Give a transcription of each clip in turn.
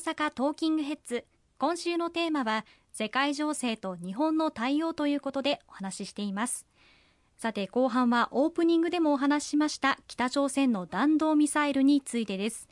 阪トーキングヘッズ。今週のテーマは世界情勢と日本の対応ということでお話ししています。さて後半はオープニングでもお話ししました北朝鮮の弾道ミサイルについてです。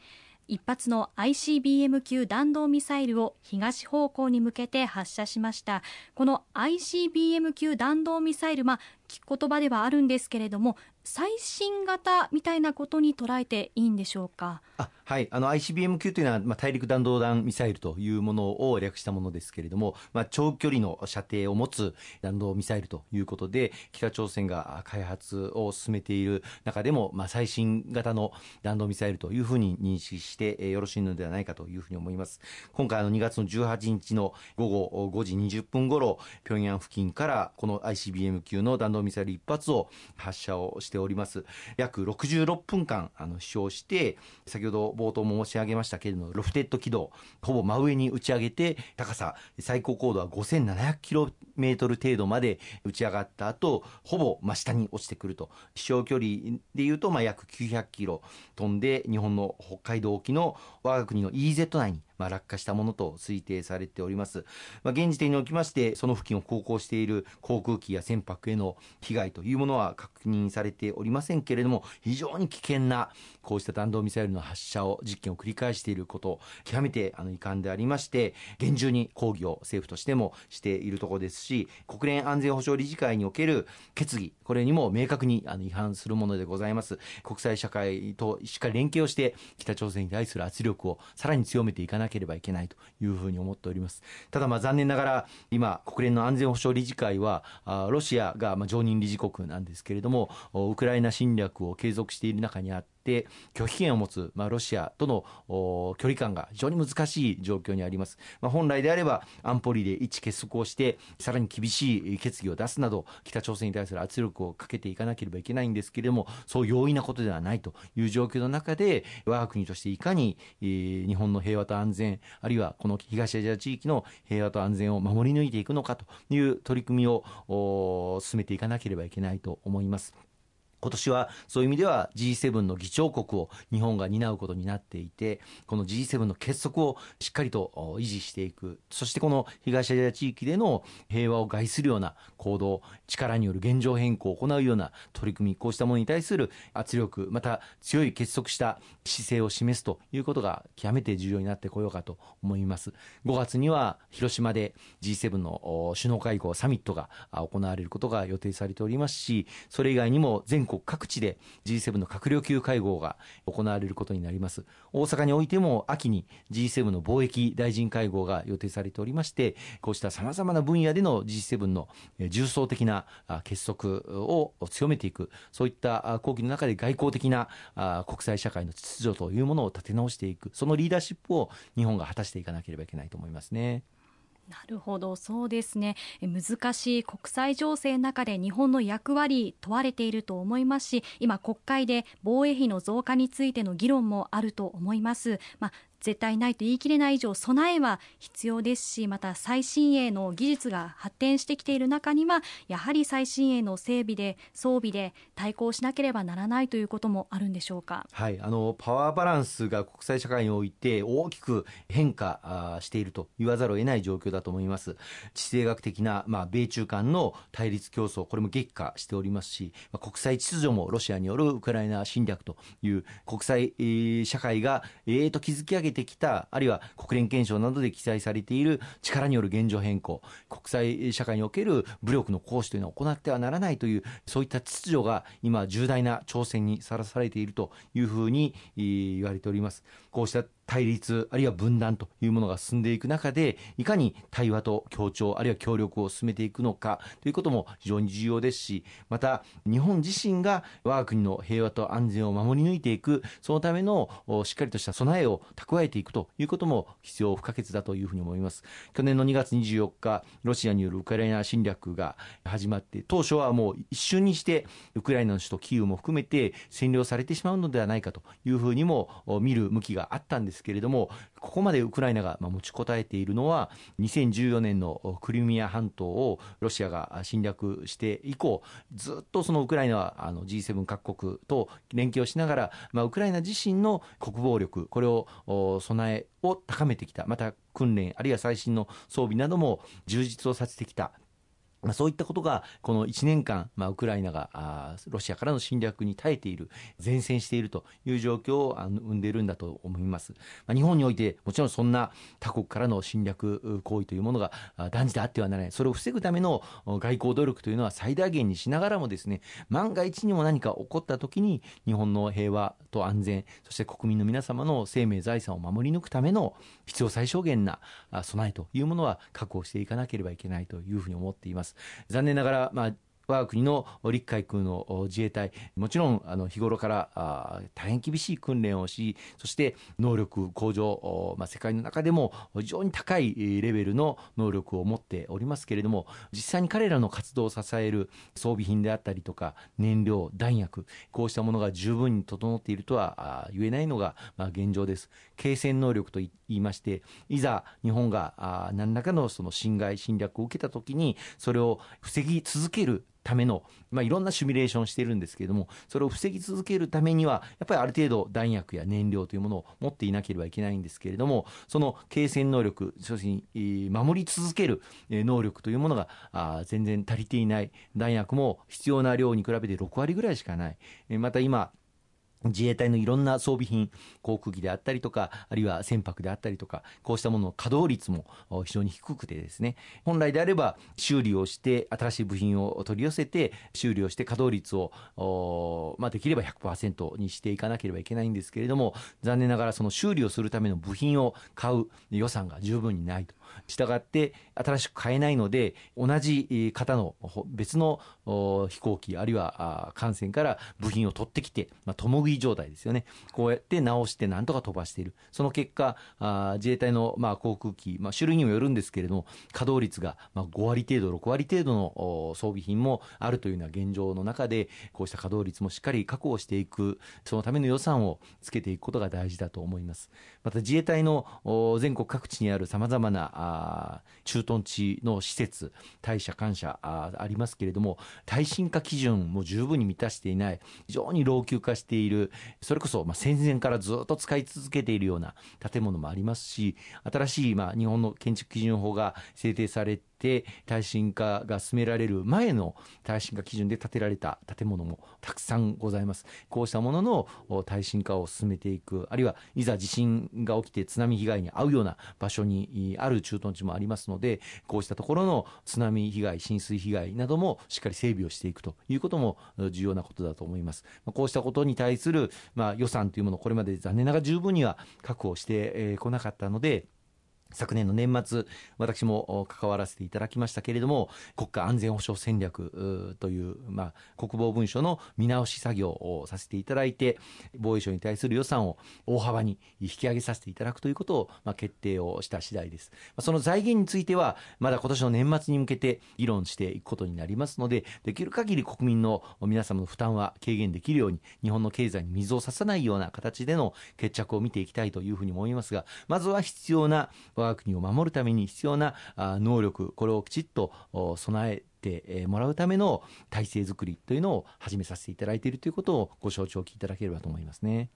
一発の ICBM 級弾道ミサイルを東方向に向けて発射しました。この ICBM 級弾道ミサイル、まあ、聞く言葉ではあるんですけれども最新型みたいなことに捉えていいんでしょうか？あはい、あの ICBM 級というのは、まあ、大陸弾道弾ミサイルというものを略したものですけれども、まあ、長距離の射程を持つ弾道ミサイルということで北朝鮮が開発を進めている中でも、まあ、最新型の弾道ミサイルというふうに認識してよろしいのではないかというふうに思います。今回の2月の18日の午後5時20分ごろ平壌付近からこの ICBM 級の弾道ミサイル1発を発射をしております。約66分間あの飛翔して先ほど冒頭も申し上げましたけれどもロフテッド軌道ほぼ真上に打ち上げて高さ最高高度は5700キロメートル程度まで打ち上がった後ほぼ真下に落ちてくると。飛翔距離でいうとまあ約900キロ飛んで日本の北海道沖の我が国の EZ 内にまあ、落下したものと推定されております。まあ、現時点におきまして、その付近を航行している航空機や船舶への被害というものは確認されておりませんけれども、非常に危険なこうした弾道ミサイルの発射を、実験を繰り返していること、極めてあの遺憾でありまして、厳重に抗議を政府としてもしているところですし、国連安全保障理事会における決議、これにも明確にあの違反するものでございます。国際社会としっかり連携をして、北朝鮮に対する圧力をさらに強めていかなければいけないというふうに思っております。ただまあ残念ながら今国連の安全保障理事会はロシアがまあ常任理事国なんですけれどもウクライナ侵略を継続している中にあってて拒否権を持つ、まあ、ロシアとの距離感が非常に難しい状況にあります、まあ、本来であれば安保理で一致結束をしてさらに厳しい決議を出すなど北朝鮮に対する圧力をかけていかなければいけないんですけれどもそう容易なことではないという状況の中で我が国としていかに、日本の平和と安全あるいはこの東アジア地域の平和と安全を守り抜いていくのかという取り組みを進めていかなければいけないと思います。今年はそういう意味では G7 の議長国を日本が担うことになっていてこの G7 の結束をしっかりと維持していく。そしてこの東アジア地域での平和を害するような行動力による現状変更を行うような取り組みこうしたものに対する圧力また強い結束した姿勢を示すということが極めて重要になってこようかと思います。5月には広島で G7 の首脳会合サミットが行われることが予定されておりますしそれ以外にも全国各地で G7 の閣僚級会合が行われることになります大阪においても秋に G7 の貿易大臣会合が予定されておりましてこうしたさまざまな分野での G7 の重層的な結束を強めていくそういった後期の中で外交的な国際社会の秩序というものを立て直していくそのリーダーシップを日本が果たしていかなければいけないと思いますね。なるほどそうですね。難しい国際情勢の中で日本の役割問われていると思いますし今国会で防衛費の増加についての議論もあると思います、まあ、絶対ないと言い切れない以上備えは必要ですしまた最新鋭の技術が発展してきている中にはやはり最新鋭の整備で装備で対抗しなければならないということもあるんでしょうか、はい、あのパワーバランスが国際社会において大きく変化していると言わざるを得ない状況だと思います。地政学的な、まあ、米中間の対立競争これも激化しておりますし、まあ、国際秩序もロシアによるウクライナ侵略という国際社会がええと築き上げげてきたあるいは国連憲章などで記載されている力による現状変更国際社会における武力の行使というのは行ってはならないというそういった秩序が今重大な挑戦にさらされているというふうに言われております。こうした対立あるいは分断というものが進んでいく中でいかに対話と協調あるいは協力を進めていくのかということも非常に重要ですしまた日本自身が我が国の平和と安全を守り抜いていくそのためのしっかりとした備えを蓄えていくということも必要不可欠だというふうに思います。去年の2月24日ロシアによるウクライナ侵略が始まって当初はもう一瞬にしてウクライナの首都キーウも含めて占領されてしまうのではないかというふうにも見る向きがあったんですですけれども、ここまでウクライナが持ちこたえているのは、2014年のクリミア半島をロシアが侵略して以降、ずっとそのウクライナはあの G7 各国と連携をしながら、まあ、ウクライナ自身の国防力、これを備えを高めてきた、また訓練、あるいは最新の装備なども充実をさせてきた。まあ、そういったことが、この1年間、まあ、ウクライナがあロシアからの侵略に耐えている、前線しているという状況をあの生んでいるんだと思います。まあ、日本において、もちろんそんな他国からの侵略行為というものが断じてあってはならない、それを防ぐための外交努力というのは最大限にしながらもですね、万が一にも何か起こったときに、日本の平和と安全、そして国民の皆様の生命、財産を守り抜くための必要最小限な備えというものは確保していかなければいけないというふうに思っています。残念ながら、まあ我が国の陸海空の自衛隊、もちろんあの日頃から大変厳しい訓練をし、そして能力向上、まあ、世界の中でも非常に高いレベルの能力を持っておりますけれども、実際に彼らの活動を支える装備品であったりとか、燃料、弾薬、こうしたものが十分に整っているとは言えないのが、現状です。継戦能力と言いまして、いざ日本が何らかのその侵害、侵略を受けたときに、それを防ぎ続けるための、まあ、いろんなシミュレーションをしているんですけれども、それを防ぎ続けるためには、やっぱりある程度弾薬や燃料というものを持っていなければいけないんですけれども、その継戦能力、そして守り続ける能力というものが全然足りていない、弾薬も必要な量に比べて6割ぐらいしかない。また今、自衛隊のいろんな装備品、航空機であったりとか、あるいは船舶であったりとか、こうしたものの稼働率も非常に低くてですね、本来であれば修理をして、新しい部品を取り寄せて、修理をして稼働率を、まあ、できれば100%にしていかなければいけないんですけれども、残念ながらその修理をするための部品を買う予算が十分にないと。したがって新しく買えないので同じ型の別の飛行機あるいは艦船から部品を取ってきて、まあ、共食い状態ですよね。こうやって直してなんとか飛ばしている。その結果自衛隊のまあ航空機、まあ、種類にもよるんですけれども稼働率がまあ5割程度6割程度の装備品もあるというような現状の中でこうした稼働率もしっかり確保していくそのための予算をつけていくことが大事だと思います。また自衛隊の全国各地にあるさまざまなあ駐屯地の施設、大社、官舎あありますけれども、耐震化基準も十分に満たしていない、非常に老朽化している、それこそまあ戦前からずっと使い続けているような建物もありますし、新しいまあ日本の建築基準法が制定されて耐震化が進められる前の耐震化基準で建てられた建物もたくさんございます。こうしたものの耐震化を進めていく、あるいはいざ地震が起きて津波被害に遭うような場所にある駐屯地もありますので、こうしたところの津波被害、浸水被害などもしっかり整備をしていくということも重要なことだと思います。こうしたことに対する、まあ、予算というものをこれまで残念ながら十分には確保してこなかったので、昨年の年末、私も関わらせていただきましたけれども、国家安全保障戦略という、まあ、国防文書の見直し作業をさせていただいて、防衛省に対する予算を大幅に引き上げさせていただくということを、まあ、決定をした次第です。その財源については、まだ今年の年末に向けて議論していくことになりますので、できる限り国民の皆様の負担は軽減できるように、日本の経済に水を差さないような形での決着を見ていきたいというふうに思いますが、まずは必要な我が国を守るために必要な能力、これをきちっと備えてもらうための体制づくりというのを始めさせていただいているということをご承知おきいただければと思いますね。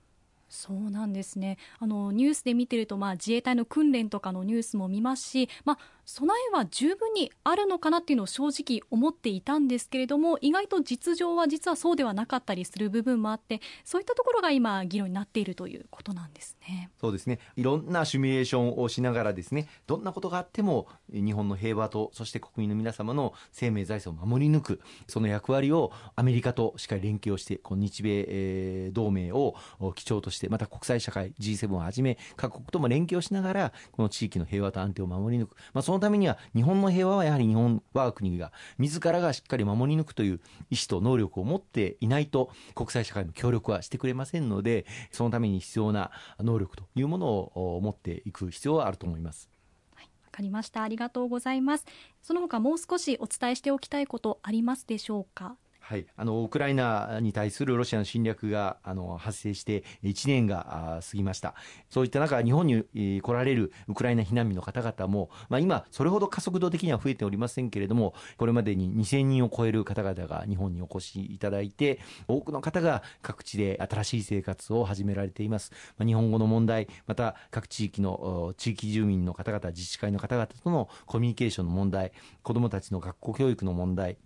そうなんですねあのニュースで見てると、まあ、自衛隊の訓練とかのニュースも見ますし、まあ、備えは十分にあるのかなっていうのを正直思っていたんですけれども意外と実情は実はそうではなかったりする部分もあってそういったところが今議論になっているということなんですね。そうですねいろんなシミュレーションをしながらですねどんなことがあっても日本の平和とそして国民の皆様の生命財産を守り抜くその役割をアメリカとしっかり連携をしてこの日米、同盟を基調としてまた国際社会 G7 をはじめ各国とも連携をしながらこの地域の平和と安定を守り抜く、まあ、そのためには日本の平和はやはり日本我が国が自らがしっかり守り抜くという意思と能力を持っていないと国際社会の協力はしてくれませんのでそのために必要な能力というものを持っていく必要はあると思います。わかりました。ありがとうございます。その他もう少しお伝えしておきたいことありますでしょうか？はい、あのウクライナに対するロシアの侵略があの発生して1年が過ぎました、そういった中、日本に来られるウクライナ避難民の方々も、まあ、今、それほど加速度的には増えておりませんけれども、これまでに2000人を超える方々が日本にお越しいただいて、多くの方が各地で新しい生活を始められています。まあ、日本語の問題、また各地域の地域住民の方々、自治会の方々とのコミュニケーションの問題、子どもたちの学校教育の問題、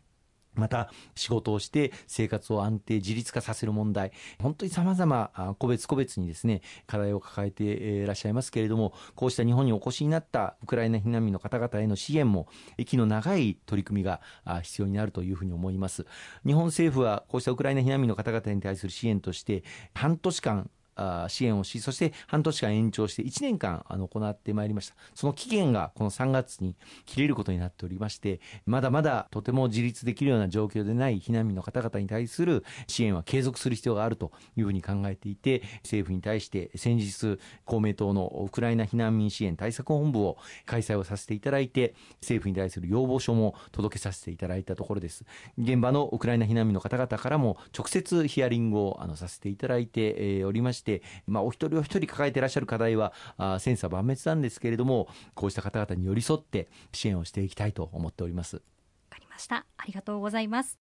また仕事をして生活を安定自立化させる問題。本当にさまざま個別個別にですね課題を抱えていらっしゃいますけれどもこうした日本にお越しになったウクライナ避難民の方々への支援も息の長い取り組みが必要になるというふうに思います。日本政府はこうしたウクライナ避難民の方々に対する支援として半年間支援をし、そして半年間延長して1年間あの行ってまいりました。その期限がこの3月に切れることになっておりまして、まだまだとても自立できるような状況でない避難民の方々に対する支援は継続する必要があるというふうに考えていて、政府に対して先日公明党のウクライナ避難民支援対策本部を開催をさせていただいて、政府に対する要望書も届けさせていただいたところです。現場のウクライナ避難民の方々からも直接ヒアリングをあのさせていただいておりまして、して、まあ、お一人お一人抱えていらっしゃる課題は千差万別なんですけれどもこうした方々に寄り添って支援をしていきたいと思っております。わかりましたありがとうございます